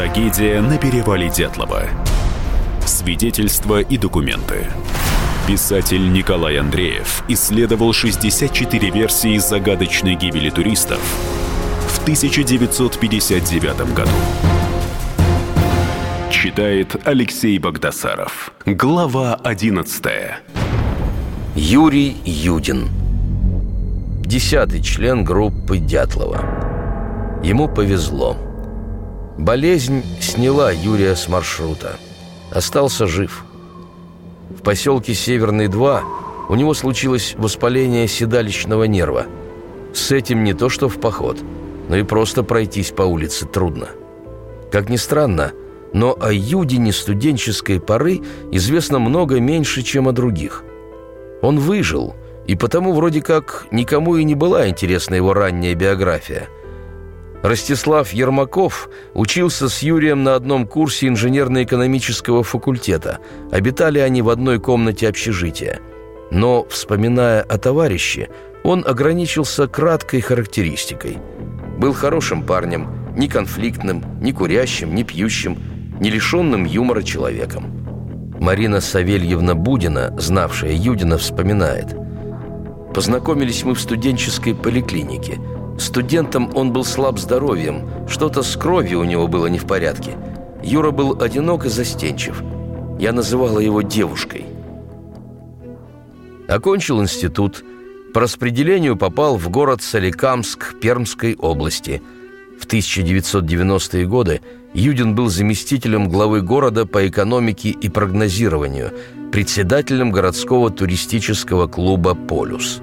Трагедия на перевале Дятлова. Свидетельства и документы. Писатель Николай Андреев исследовал 64 версии загадочной гибели туристов в 1959 году. Читает Алексей Богдасаров. Глава 11. Юрий Юдин. Десятый член группы Дятлова. Ему повезло. Болезнь сняла Юрия с маршрута. Остался жив. В поселке Северный 2 у него случилось воспаление седалищного нерва. С этим не то что в поход, но и просто пройтись по улице трудно. Как ни странно, но о Юдине студенческой поры известно много меньше, чем о других. Он выжил, и потому вроде как никому и не была интересна его ранняя биография. Ростислав Ермаков учился с Юрием на одном курсе инженерно-экономического факультета. Обитали они в одной комнате общежития. Но, вспоминая о товарище, он ограничился краткой характеристикой. Был хорошим парнем, не конфликтным, не курящим, не пьющим, не лишенным юмора человеком. Марина Савельевна Будина, знавшая Юдина, вспоминает. «Познакомились мы в студенческой поликлинике. Студентом он был слаб здоровьем, что-то с кровью у него было не в порядке. Юра был одинок и застенчив. Я называла его девушкой». Окончил институт. По распределению попал в город Соликамск Пермской области. В 1990-е годы – Юдин был заместителем главы города по экономике и прогнозированию, председателем городского туристического клуба «Полюс».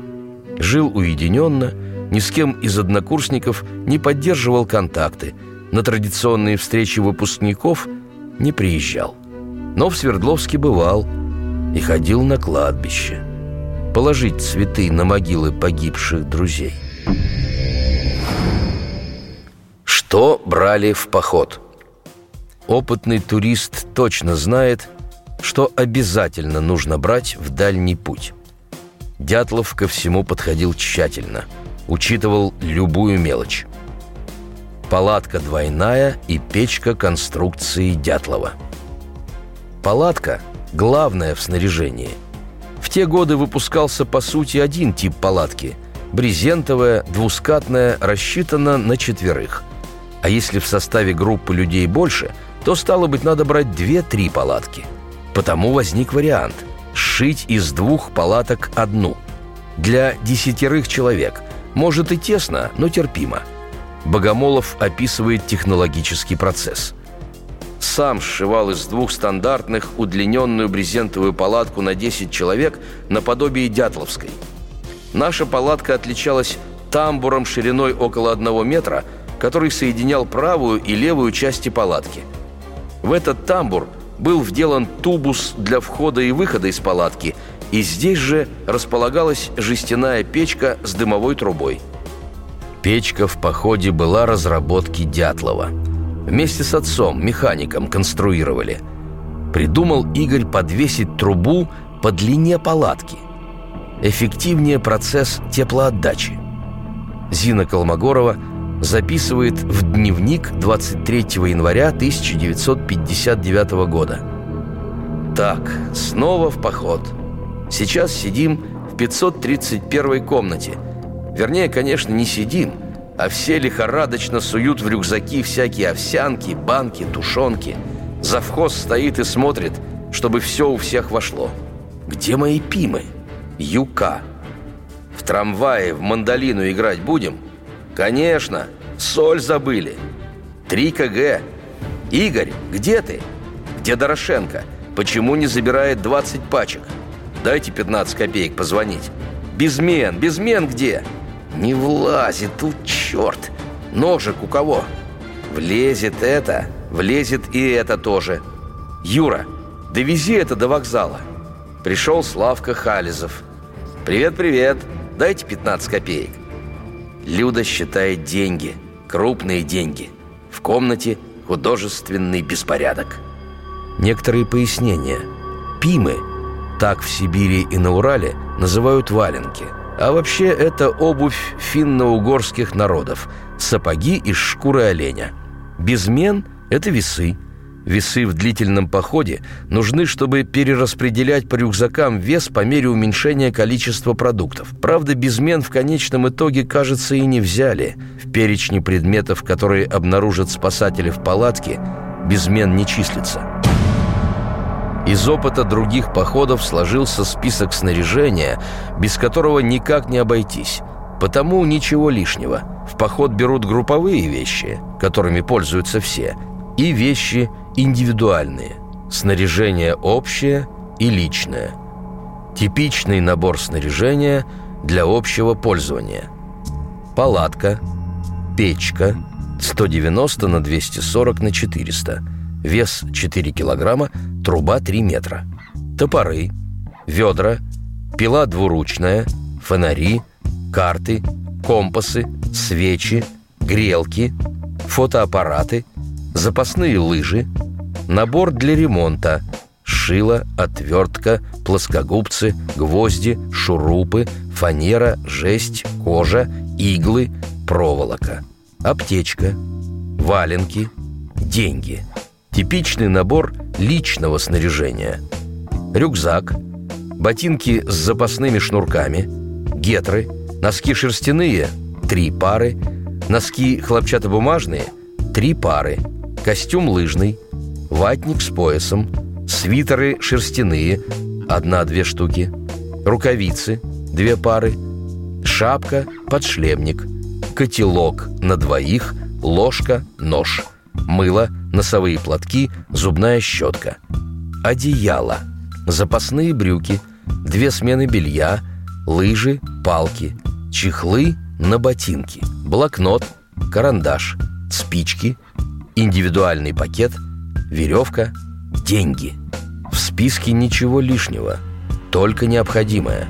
Жил уединенно, ни с кем из однокурсников не поддерживал контакты, на традиционные встречи выпускников не приезжал. Но в Свердловске бывал и ходил на кладбище. Положить цветы на могилы погибших друзей. Что брали в поход – Опытный турист точно знает, что обязательно нужно брать в дальний путь. Дятлов ко всему подходил тщательно, учитывал любую мелочь. Палатка двойная и печка конструкции Дятлова. Палатка – главная в снаряжении. В те годы выпускался по сути один тип палатки – брезентовая, двускатная, рассчитана на четверых. А если в составе группы людей больше – то, стало быть, надо брать две-три палатки. Потому возник вариант – сшить из двух палаток одну. Для десятерых человек. Может и тесно, но терпимо. Богомолов описывает технологический процесс. Сам сшивал из двух стандартных удлиненную брезентовую палатку на 10 человек наподобие дятловской. Наша палатка отличалась тамбуром шириной около одного метра, который соединял правую и левую части палатки – в этот тамбур был вделан тубус для входа и выхода из палатки, и здесь же располагалась жестяная печка с дымовой трубой. Печка в походе была разработки Дятлова. Вместе с отцом, механиком, конструировали. Придумал Игорь подвесить трубу по длине палатки. Эффективнее процесс теплоотдачи. Зина Колмогорова – записывает в дневник 23 января 1959 года. Так, снова в поход. Сейчас сидим в 531 комнате. Вернее, конечно, не сидим, а все лихорадочно суют в рюкзаки всякие овсянки, банки, тушенки. Завхоз стоит и смотрит, чтобы все у всех вошло. Где мои пимы? Юка. В трамвае в мандолину играть будем – «Конечно! Соль забыли! Три кг! Игорь, где ты? Где Дорошенко? Почему не забирает 20 пачек? Дайте 15 копеек позвонить. Безмен, безмен где? Не влазит тут, черт! Ножик у кого? Влезет это, влезет и это тоже. Юра, довези это до вокзала. Пришел Славка Хализов. «Привет-привет, дайте 15 копеек». Люда считает деньги, крупные деньги. В комнате художественный беспорядок. Некоторые пояснения. Пимы, так в Сибири и на Урале называют валенки. А вообще это обувь финно-угорских народов, сапоги из шкуры оленя. Безмен Это весы. Весы в длительном походе нужны, чтобы перераспределять по рюкзакам вес по мере уменьшения количества продуктов. Правда, безмен в конечном итоге, кажется, и не взяли. В перечне предметов, которые обнаружат спасатели в палатке, безмен не числится. Из опыта других походов сложился список снаряжения, без которого никак не обойтись. Потому ничего лишнего. В поход берут групповые вещи, которыми пользуются все, и вещи индивидуальные. Снаряжение общее и личное. Типичный набор снаряжения для общего пользования. Палатка, печка, 190 на 240 на 400 – вес 4 килограмма, труба 3 метра. Топоры, ведра, пила двуручная, фонари, карты, компасы, свечи, грелки, фотоаппараты, запасные лыжи, набор для ремонта, шило, отвертка, плоскогубцы, гвозди, шурупы, фанера, жесть, кожа, иглы, проволока, аптечка, валенки, деньги – Типичный набор личного снаряжения. Рюкзак, ботинки с запасными шнурками, гетры, носки шерстяные – три пары, носки хлопчатобумажные – три пары, костюм лыжный, ватник с поясом, свитеры шерстяные – одна-две штуки, рукавицы – две пары, шапка, подшлемник, котелок на двоих, ложка, нож – мыло, носовые платки, зубная щетка. Одеяло, запасные брюки, две смены белья, лыжи, палки, чехлы на ботинки, блокнот, карандаш, спички, индивидуальный пакет, веревка, деньги. В списке ничего лишнего, только необходимое.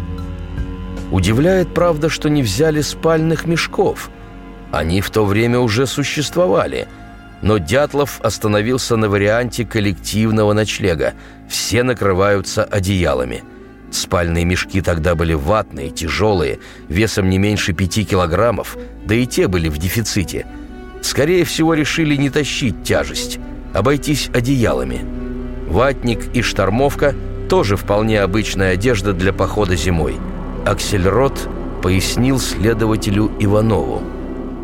Удивляет, правда, что не взяли спальных мешков. Они в то время уже существовали – но Дятлов остановился на варианте коллективного ночлега. Все накрываются одеялами. Спальные мешки тогда были ватные, тяжелые, весом не меньше пяти килограммов, да и те были в дефиците. Скорее всего, решили не тащить тяжесть, обойтись одеялами. Ватник и штормовка – тоже вполне обычная одежда для похода зимой. Аксельрод пояснил следователю Иванову.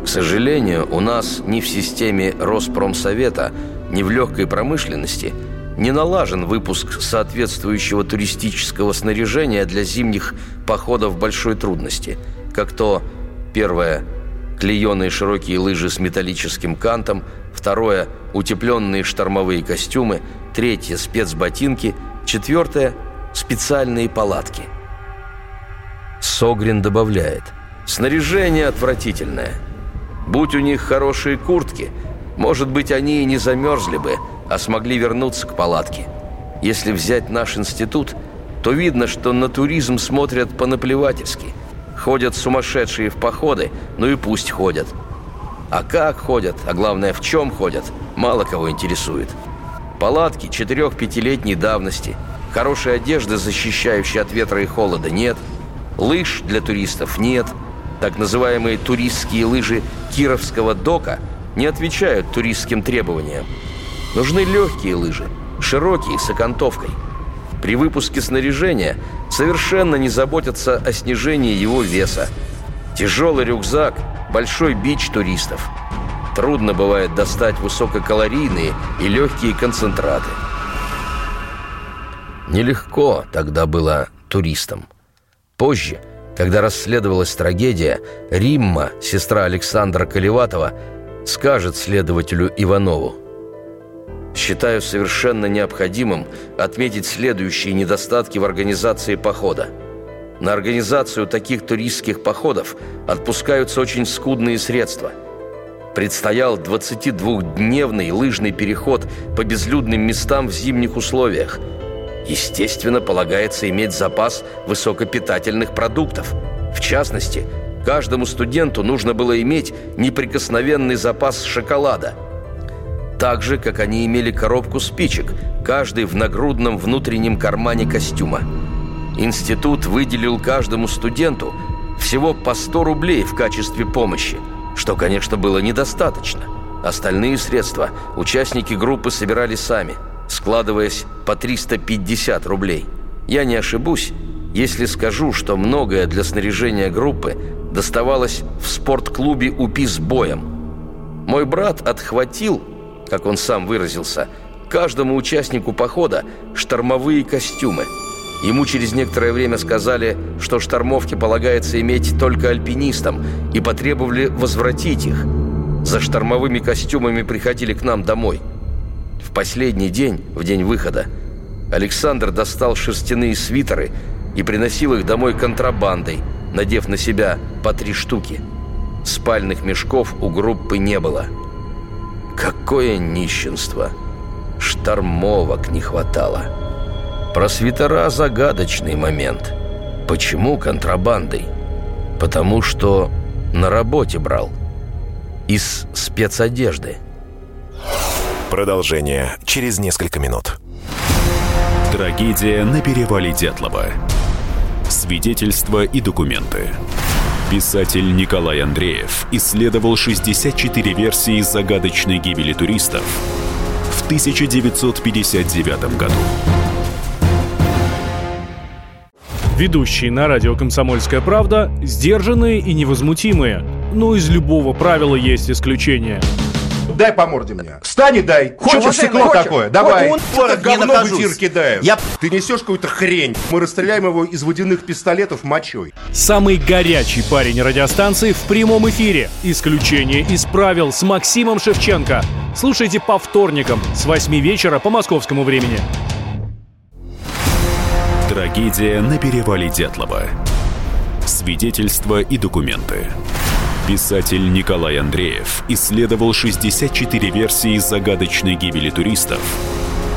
К сожалению, у нас ни в системе Роспромсовета, ни в легкой промышленности не налажен выпуск соответствующего туристического снаряжения для зимних походов большой трудности, как то первое – клееные широкие лыжи с металлическим кантом, второе – утепленные штормовые костюмы, третье – спецботинки, четвертое – специальные палатки. Согрин добавляет – снаряжение отвратительное – Будь у них хорошие куртки, может быть, они и не замерзли бы, а смогли вернуться к палатке. Если взять наш институт, то видно, что на туризм смотрят по-наплевательски. Ходят сумасшедшие в походы, ну и пусть ходят. А как ходят, а главное, в чем ходят, мало кого интересует. Палатки четырех-пятилетней давности, хорошей одежды, защищающей от ветра и холода, нет. Лыж для туристов нет – так называемые туристские лыжи Кировского дока не отвечают туристским требованиям. Нужны легкие лыжи, широкие, с окантовкой. При выпуске снаряжения совершенно не заботятся о снижении его веса. Тяжелый рюкзак – большой бич туристов. Трудно бывает достать высококалорийные и легкие концентраты. Нелегко тогда было туристам. Позже – когда расследовалась трагедия, Римма, сестра Александра Колеватова, скажет следователю Иванову. «Считаю совершенно необходимым отметить следующие недостатки в организации похода. На организацию таких туристских походов отпускаются очень скудные средства. Предстоял 22-дневный лыжный переход по безлюдным местам в зимних условиях – Естественно, полагается иметь запас высокопитательных продуктов. В частности, каждому студенту нужно было иметь неприкосновенный запас шоколада. Так же, как они имели коробку спичек, каждый в нагрудном внутреннем кармане костюма. Институт выделил каждому студенту всего по 100 рублей в качестве помощи, что, конечно, было недостаточно. Остальные средства участники группы собирали сами, складываясь по 350 рублей. Я не ошибусь, если скажу, что многое для снаряжения группы доставалось в спортклубе УПИ с боем. Мой брат отхватил, как он сам выразился, каждому участнику похода штормовые костюмы. Ему через некоторое время сказали, что штормовки полагается иметь только альпинистам, и потребовали возвратить их. За штормовыми костюмами приходили к нам домой. В последний день, в день выхода, Александр достал шерстяные свитеры и приносил их домой контрабандой, надев на себя по три штуки. Спальных мешков у группы не было. Какое нищенство! Штормовок не хватало. Про свитера загадочный момент. Почему контрабандой? Потому что на работе брал. Из спецодежды. Продолжение через несколько минут. Трагедия на перевале Дятлова. Свидетельства и документы. Писатель Николай Андреев исследовал 64 версии загадочной гибели туристов в 1959 году. Ведущие на радио «Комсомольская правда» сдержанные и невозмутимые. Но из любого правила есть исключение – Дай по морде мне. Встань и дай. Хочешь Что стекло хочешь. такое? Давай. Он Это говно в эфир кидает. Я- Ты несешь какую-то хрень. Мы расстреляем его из водяных пистолетов мочой. Самый горячий парень радиостанции в прямом эфире. Исключение из правил с Максимом Шевченко. Слушайте по вторникам с 8 вечера по московскому времени. Трагедия на перевале Дятлова. Свидетельства и документы. Писатель Николай Андреев исследовал 64 версии загадочной гибели туристов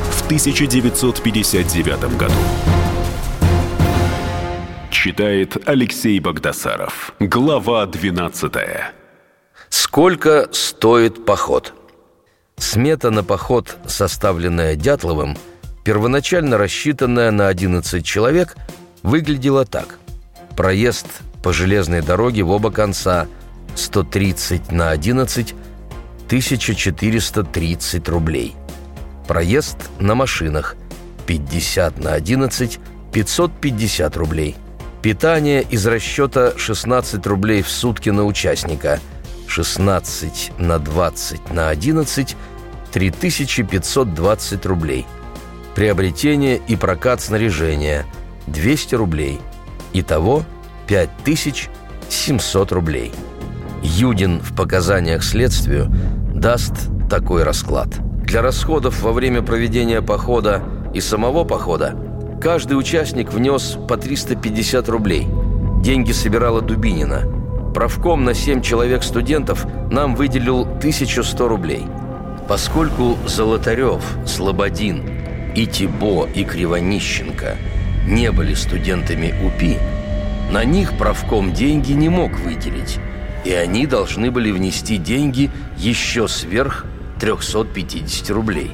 в 1959 году. Читает Алексей Богдасаров. Глава 12. Сколько стоит поход? Смета на поход, составленная Дятловым, первоначально рассчитанная на 11 человек, выглядела так. Проезд по железной дороге в оба конца 130 на 11 – 1430 рублей. Проезд на машинах 50 на 11 – 550 рублей. Питание из расчета 16 рублей в сутки на участника – 16 на 20 на 11 – 3520 рублей. Приобретение и прокат снаряжения – 200 рублей. Итого 5700 рублей. Юдин в показаниях следствию даст такой расклад. Для расходов во время проведения похода и самого похода каждый участник внес по 350 рублей. Деньги собирала Дубинина. Правком на 7 человек студентов нам выделил 1100 рублей. Поскольку Золотарев, Слободин, и Тибо, и Кривонищенко не были студентами УПИ, на них правком деньги не мог выделить, и они должны были внести деньги еще сверх 350 рублей.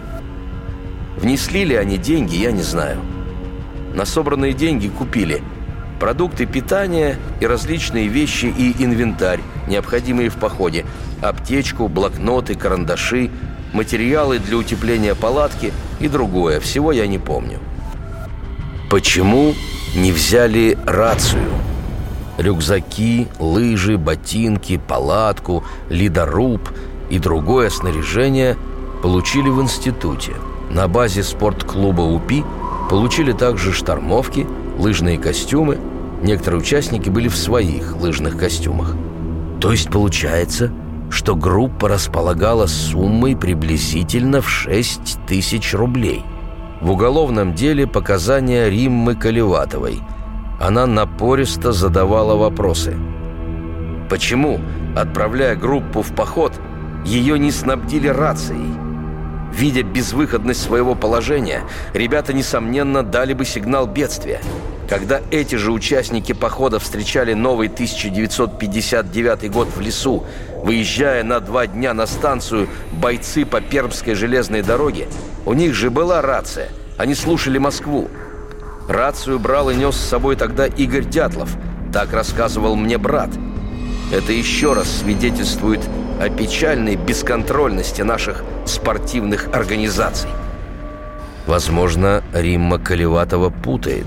Внесли ли они деньги, я не знаю. На собранные деньги купили продукты питания и различные вещи и инвентарь, необходимые в походе, аптечку, блокноты, карандаши, материалы для утепления палатки и другое. Всего я не помню. Почему не взяли рацию? Рюкзаки, лыжи, ботинки, палатку, ледоруб и другое снаряжение получили в институте. На базе спортклуба УПИ получили также штормовки, лыжные костюмы. Некоторые участники были в своих лыжных костюмах. То есть получается, что группа располагала суммой приблизительно в 6 тысяч рублей. В уголовном деле показания Риммы Колеватовой. Она напористо задавала вопросы. Почему, отправляя группу в поход, ее не снабдили рацией? Видя безвыходность своего положения, ребята, несомненно, дали бы сигнал бедствия. Когда эти же участники похода встречали новый 1959 год в лесу, выезжая на два дня на станцию бойцы по Пермской железной дороге, у них же была рация. Они слушали Москву. Рацию брал и нес с собой тогда Игорь Дятлов. Так рассказывал мне брат. Это еще раз свидетельствует о печальной бесконтрольности наших спортивных организаций. Возможно, Римма Колеватова путает.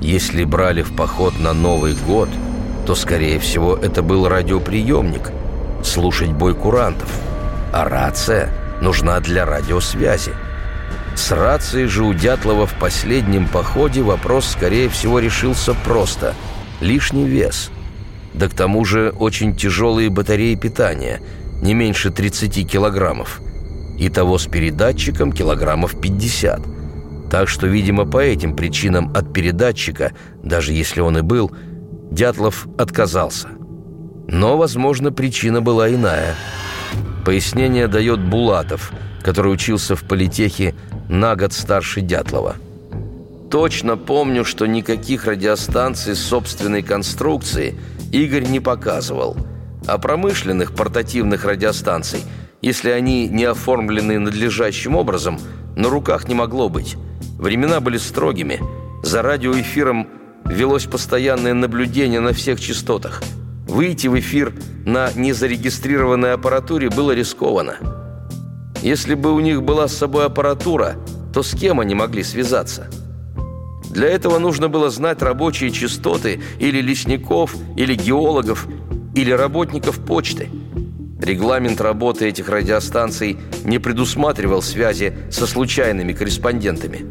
Если брали в поход на Новый год, то, скорее всего, это был радиоприемник, слушать бой курантов. А рация нужна для радиосвязи. С рацией же у Дятлова в последнем походе вопрос, скорее всего, решился просто. Лишний вес. Да к тому же очень тяжелые батареи питания, не меньше 30 килограммов. И того с передатчиком килограммов 50. Так что, видимо, по этим причинам от передатчика, даже если он и был, Дятлов отказался. Но, возможно, причина была иная. Пояснение дает Булатов, который учился в политехе на год старше Дятлова. Точно помню, что никаких радиостанций собственной конструкции Игорь не показывал, а промышленных портативных радиостанций, если они не оформлены надлежащим образом, на руках не могло быть. Времена были строгими, за радиоэфиром велось постоянное наблюдение на всех частотах. Выйти в эфир на незарегистрированной аппаратуре было рискованно. Если бы у них была с собой аппаратура, то с кем они могли связаться? Для этого нужно было знать рабочие частоты или лесников, или геологов, или работников почты. Регламент работы этих радиостанций не предусматривал связи со случайными корреспондентами.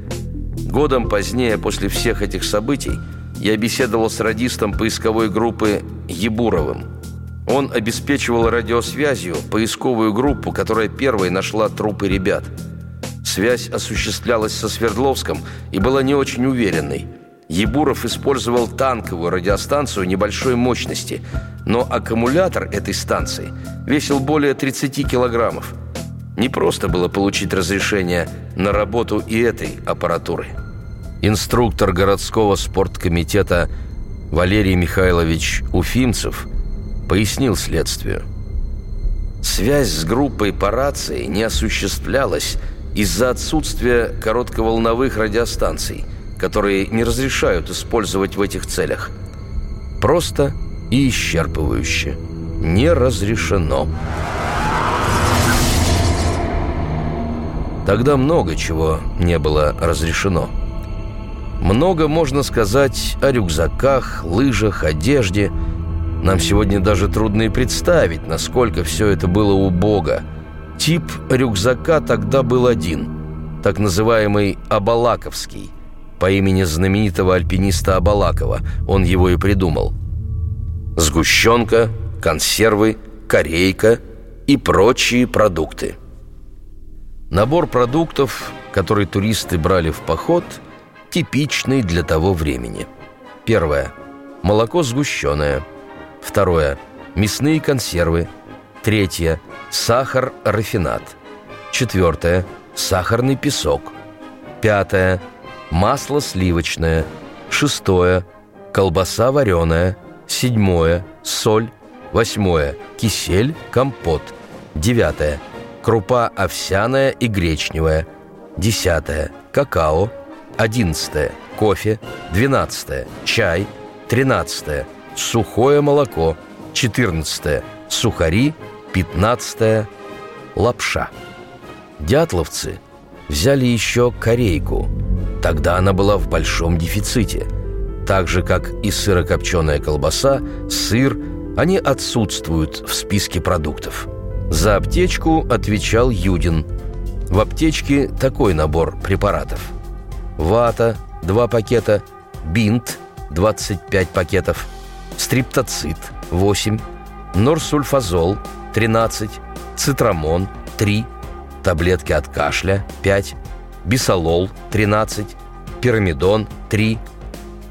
Годом позднее, после всех этих событий, я беседовал с радистом поисковой группы Ебуровым – он обеспечивал радиосвязью поисковую группу, которая первой нашла трупы ребят. Связь осуществлялась со Свердловском и была не очень уверенной. Ебуров использовал танковую радиостанцию небольшой мощности, но аккумулятор этой станции весил более 30 килограммов. Не просто было получить разрешение на работу и этой аппаратуры. Инструктор городского спорткомитета Валерий Михайлович Уфимцев – пояснил следствию. Связь с группой по рации не осуществлялась из-за отсутствия коротковолновых радиостанций, которые не разрешают использовать в этих целях. Просто и исчерпывающе. Не разрешено. Тогда много чего не было разрешено. Много можно сказать о рюкзаках, лыжах, одежде – нам сегодня даже трудно и представить, насколько все это было убого. Тип рюкзака тогда был один, так называемый «Абалаковский», по имени знаменитого альпиниста Абалакова, он его и придумал. Сгущенка, консервы, корейка и прочие продукты. Набор продуктов, который туристы брали в поход, типичный для того времени. Первое. Молоко сгущенное – Второе – мясные консервы. Третье – сахар-рафинат. Четвертое – сахарный песок. Пятое – масло сливочное. Шестое – колбаса вареная. Седьмое – соль. Восьмое – кисель, компот. Девятое – крупа овсяная и гречневая. Десятое – какао. Одиннадцатое – кофе. Двенадцатое – чай. Тринадцатое – сухое молоко, 14 сухари, 15 лапша. Дятловцы взяли еще корейку. Тогда она была в большом дефиците. Так же, как и сырокопченая колбаса, сыр, они отсутствуют в списке продуктов. За аптечку отвечал Юдин. В аптечке такой набор препаратов. Вата – 2 пакета, бинт – 25 пакетов – стриптоцит – 8, норсульфазол – 13, цитрамон – 3, таблетки от кашля – 5, бисолол – 13, пирамидон – 3,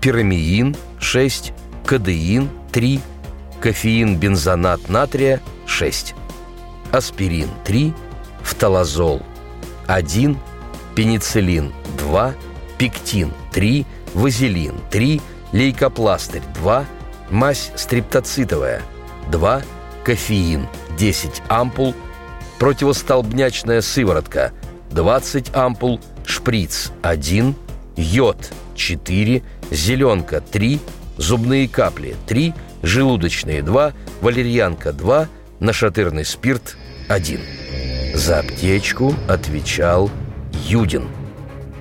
пирамиин – 6, кадеин – 3, кофеин бензонат натрия – 6, аспирин – 3, фталазол – 1, пенициллин – 2, пектин – 3, вазелин – 3, лейкопластырь – 2, мазь стриптоцитовая, 2, кофеин, 10 ампул, противостолбнячная сыворотка, 20 ампул, шприц, 1, йод, 4, зеленка, 3, зубные капли, 3, желудочные, 2, валерьянка, 2, нашатырный спирт – один. За аптечку отвечал Юдин.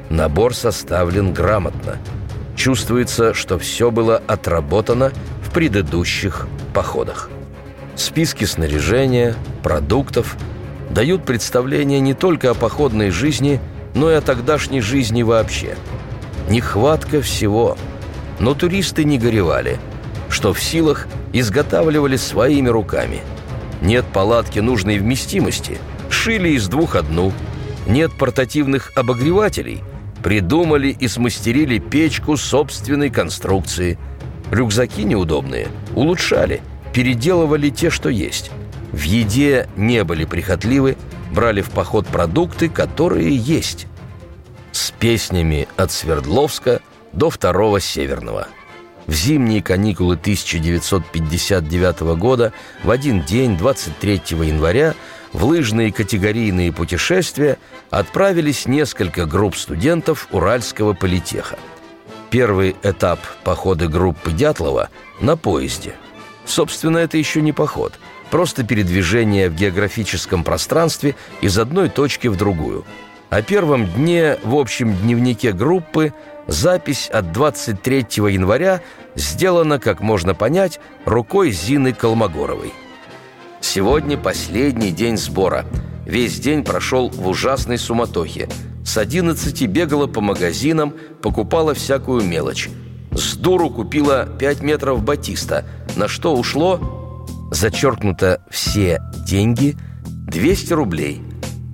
Набор составлен грамотно. Чувствуется, что все было отработано в предыдущих походах. Списки снаряжения, продуктов дают представление не только о походной жизни, но и о тогдашней жизни вообще. Нехватка всего. Но туристы не горевали. Что в силах, изготавливали своими руками. Нет палатки нужной вместимости – шили из двух одну. Нет портативных обогревателей. Придумали и смастерили печку собственной конструкции. Рюкзаки неудобные. Улучшали. Переделывали те, что есть. В еде не были прихотливы, брали в поход продукты, которые есть. С песнями от Свердловска до второго Северного. В зимние каникулы 1959 года в один день, 23 января, в лыжные категорийные путешествия отправились несколько групп студентов Уральского политеха. Первый этап похода группы Дятлова на поезде. Собственно, это еще не поход, просто передвижение в географическом пространстве из одной точки в другую. О первом дне в общем дневнике группы запись от 23 января сделана, как можно понять, рукой Зины Колмогоровой. Сегодня последний день сбора. Весь день прошел в ужасной суматохе. С одиннадцати бегала по магазинам, покупала всякую мелочь. С дуру купила пять метров батиста, на что ушло, зачеркнуто все деньги, 200 рублей.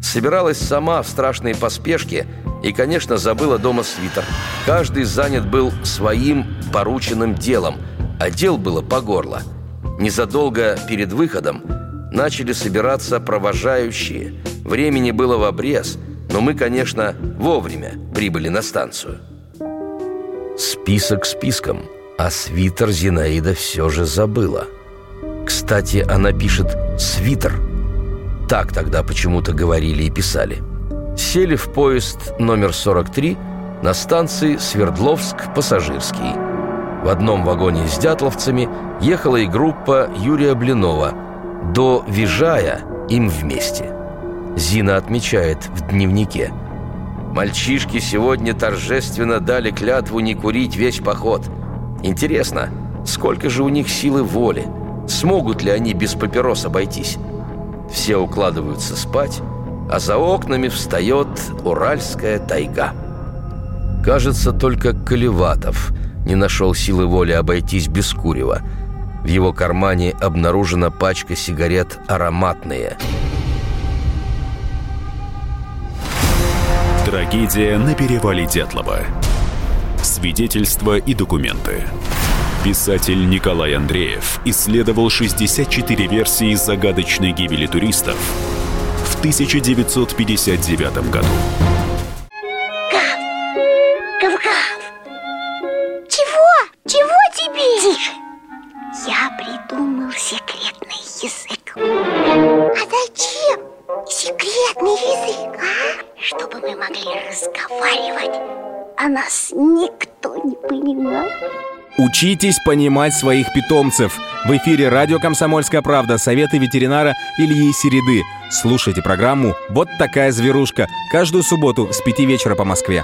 Собиралась сама в страшной поспешке и, конечно, забыла дома свитер. Каждый занят был своим порученным делом, а дел было по горло. Незадолго перед выходом начали собираться провожающие. Времени было в обрез, но мы, конечно, вовремя прибыли на станцию. Список списком, а свитер Зинаида все же забыла. Кстати, она пишет «свитер». Так тогда почему-то говорили и писали. Сели в поезд номер 43 на станции Свердловск-Пассажирский. В одном вагоне с дятловцами ехала и группа Юрия Блинова – до Вижая им вместе. Зина отмечает в дневнике. «Мальчишки сегодня торжественно дали клятву не курить весь поход. Интересно, сколько же у них силы воли? Смогут ли они без папирос обойтись?» Все укладываются спать, а за окнами встает Уральская тайга. Кажется, только Колеватов не нашел силы воли обойтись без курева – в его кармане обнаружена пачка сигарет «Ароматные». Трагедия на перевале Дятлова. Свидетельства и документы. Писатель Николай Андреев исследовал 64 версии загадочной гибели туристов в 1959 году. Учитесь понимать своих питомцев. В эфире радио «Комсомольская правда» советы ветеринара Ильи Середы. Слушайте программу «Вот такая зверушка» каждую субботу с 5 вечера по Москве.